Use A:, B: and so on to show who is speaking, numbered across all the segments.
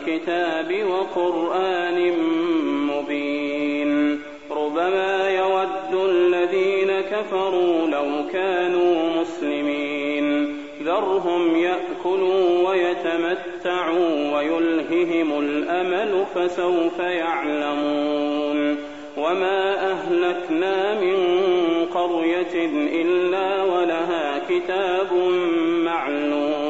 A: الكتاب وقرآن مبين ربما يود الذين كفروا لو كانوا مسلمين. ذرهم يأكلوا ويتمتعوا ويلههم الأمل فسوف يعلمون. وما أهلكنا من قرية إلا ولها كتاب معلوم.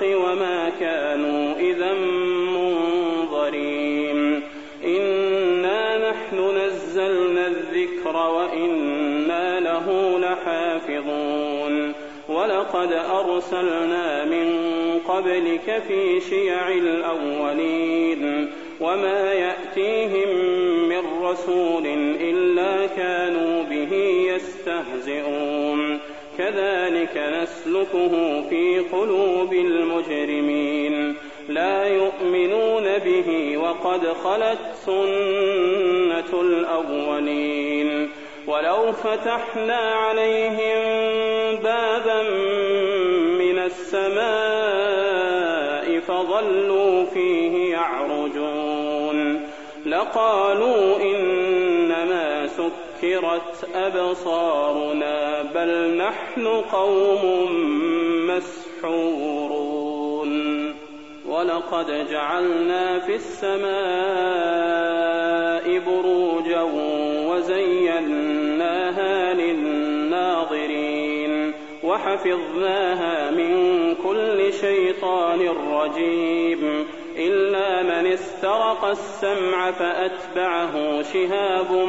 A: بالحق وما كانوا إذا منظرين. إنا نحن نزلنا الذكر وإنا له لحافظون. ولقد أرسلنا من قبلك في شيع الأولين. وما يأتيهم من رسول إلا كانوا به يستهزئون. كذلك نسلكه في قلوب المجرمين. لا يؤمنون به وقد خلت سنة الأولين. ولو فتحنا عليهم بابا من السماء فظلوا فيه يعرجون. لقالوا إنما سكرت أبصارنا بل نحن قوم مسحورون. ولقد جعلنا في السماء بروجا وزيناها للناظرين وحفظناها من كل شيطان رجيم. إلا من استرق السمع فأتبعه شهاب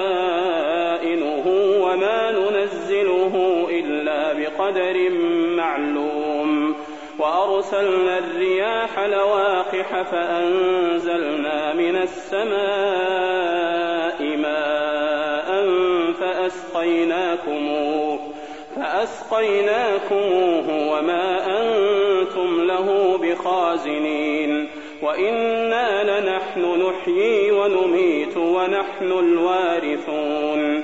A: بقدر معلوم. وأرسلنا الرياح لواقح فأنزلنا من السماء ماء فأسقيناكموه فأسقيناكموه وما أنتم له بخازنين. وإنا لنحن نحيي ونميت ونحن الوارثون.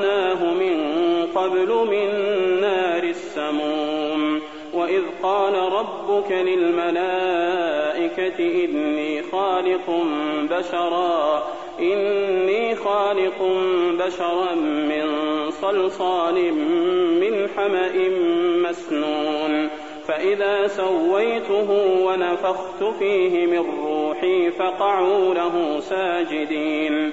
A: خلقناه من قبل من نار السموم. وإذ قال ربك للملائكة إني خالق بشرا إني خالق بشرا من صلصال من حمأ مسنون. فإذا سويته ونفخت فيه من روحي فقعوا له ساجدين.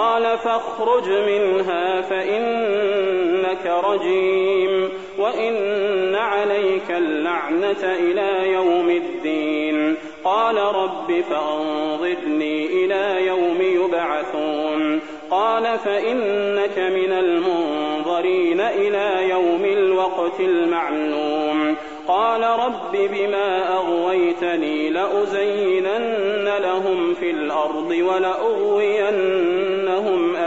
A: قال فاخرج منها فإنك رجيم وإن عليك اللعنة إلى يوم الدين. قال رب فأنظرني إلى يوم يبعثون. قال فإنك من المنظرين إلى يوم الوقت المعلوم. قال رب بما أغويتني لأزينن لهم في الأرض ولأغوينهم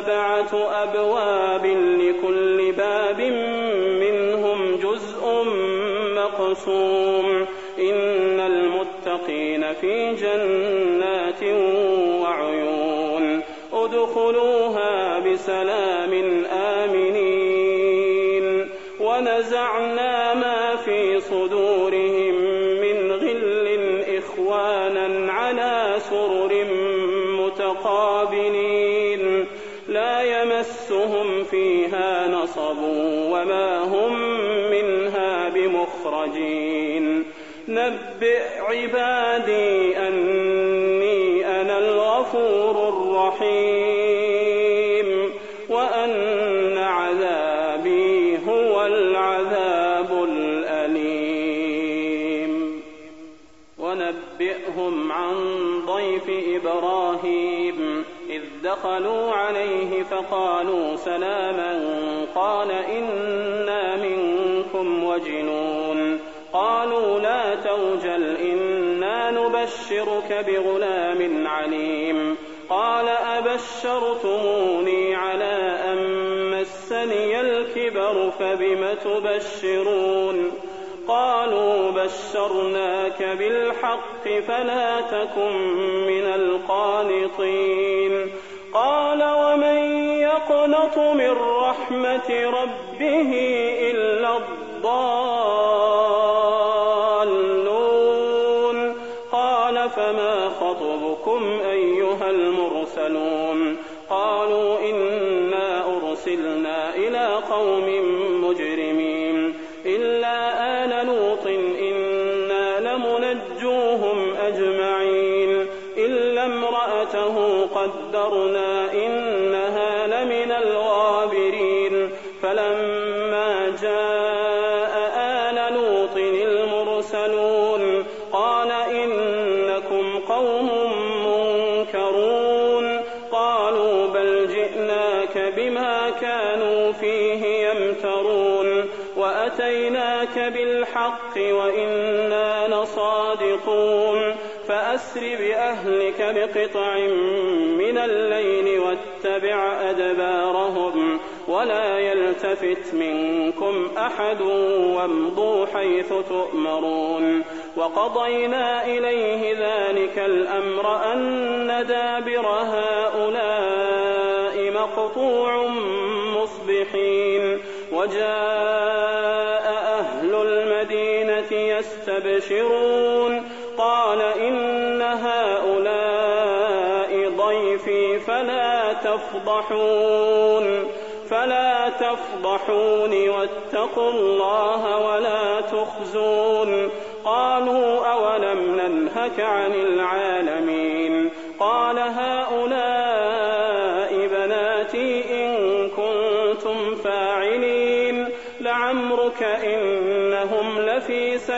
A: سبعة أبواب لكل باب منهم جزء مقسوم. إن المتقين في جنات وعيون. ادخلوها بسلام آمنين. وما هم منها بمخرجين. نبئ عبادي أني إبراهيم إذ دخلوا عليه فقالوا سلاما قال إنا منكم وجنون. قالوا لا توجل إنا نبشرك بغلام عليم. قال أبشرتموني على أن مسني الكبر فبم تبشرون؟ قالوا بشرناك بالحق فلا تكن من القانطين. قال ومن يقنط من رحمة ربه إلا الضالون؟ قال فما خطبكم أيها المرسلون؟ قالوا إنا أرسلنا إلى قوم قوم منكرون قالوا بل جئناك بما كانوا فيه يمترون وأتيناك بالحق وإنا لصادقون فأسر بأهلك بقطع من الليل واتبع أدبارهم ولا يلتفت منكم أحد وامضوا حيث تؤمرون. وقضينا إليه ذلك الأمر أن دابر هؤلاء مقطوع مصبحين. وجاء أهل المدينة يستبشرون. قال إن هؤلاء ضيفي فلا تفضحون. فلا تفضحون واتقوا الله ولا تخزون. قالوا أولم ننهك عن العالمين؟ قال هؤلاء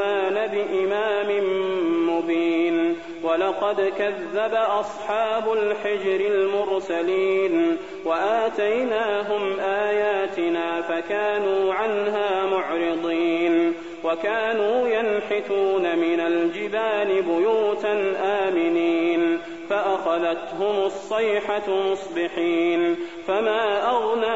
A: وإنهما لبإمام مبين ولقد كذب أصحاب الحجر المرسلين وآتيناهم آياتنا فكانوا عنها معرضين وكانوا ينحتون من الجبال بيوتا آمنين فأخذتهم الصيحة مصبحين فما أغنى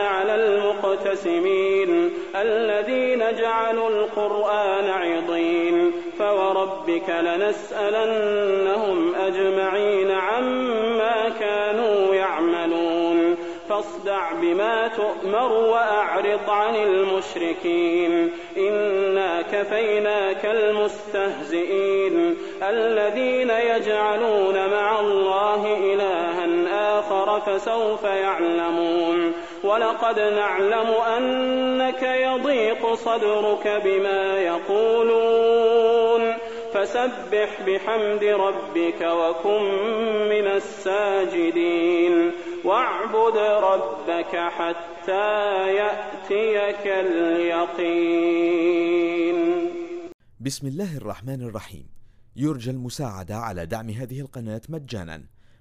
A: المقتسمين الذين جعلوا القرآن عضين فوربك لنسألنهم أجمعين عما كانوا يعملون فاصدع بما تؤمر وأعرض عن المشركين إنا كفيناك المستهزئين الذين يجعلون مع الله إلها فسوف يعلمون ولقد نعلم أنك يضيق صدرك بما يقولون فسبح بحمد ربك وكن من الساجدين واعبد ربك حتى يأتيك اليقين
B: بسم الله الرحمن الرحيم. يرجى المساعدة على دعم هذه القناة مجانا.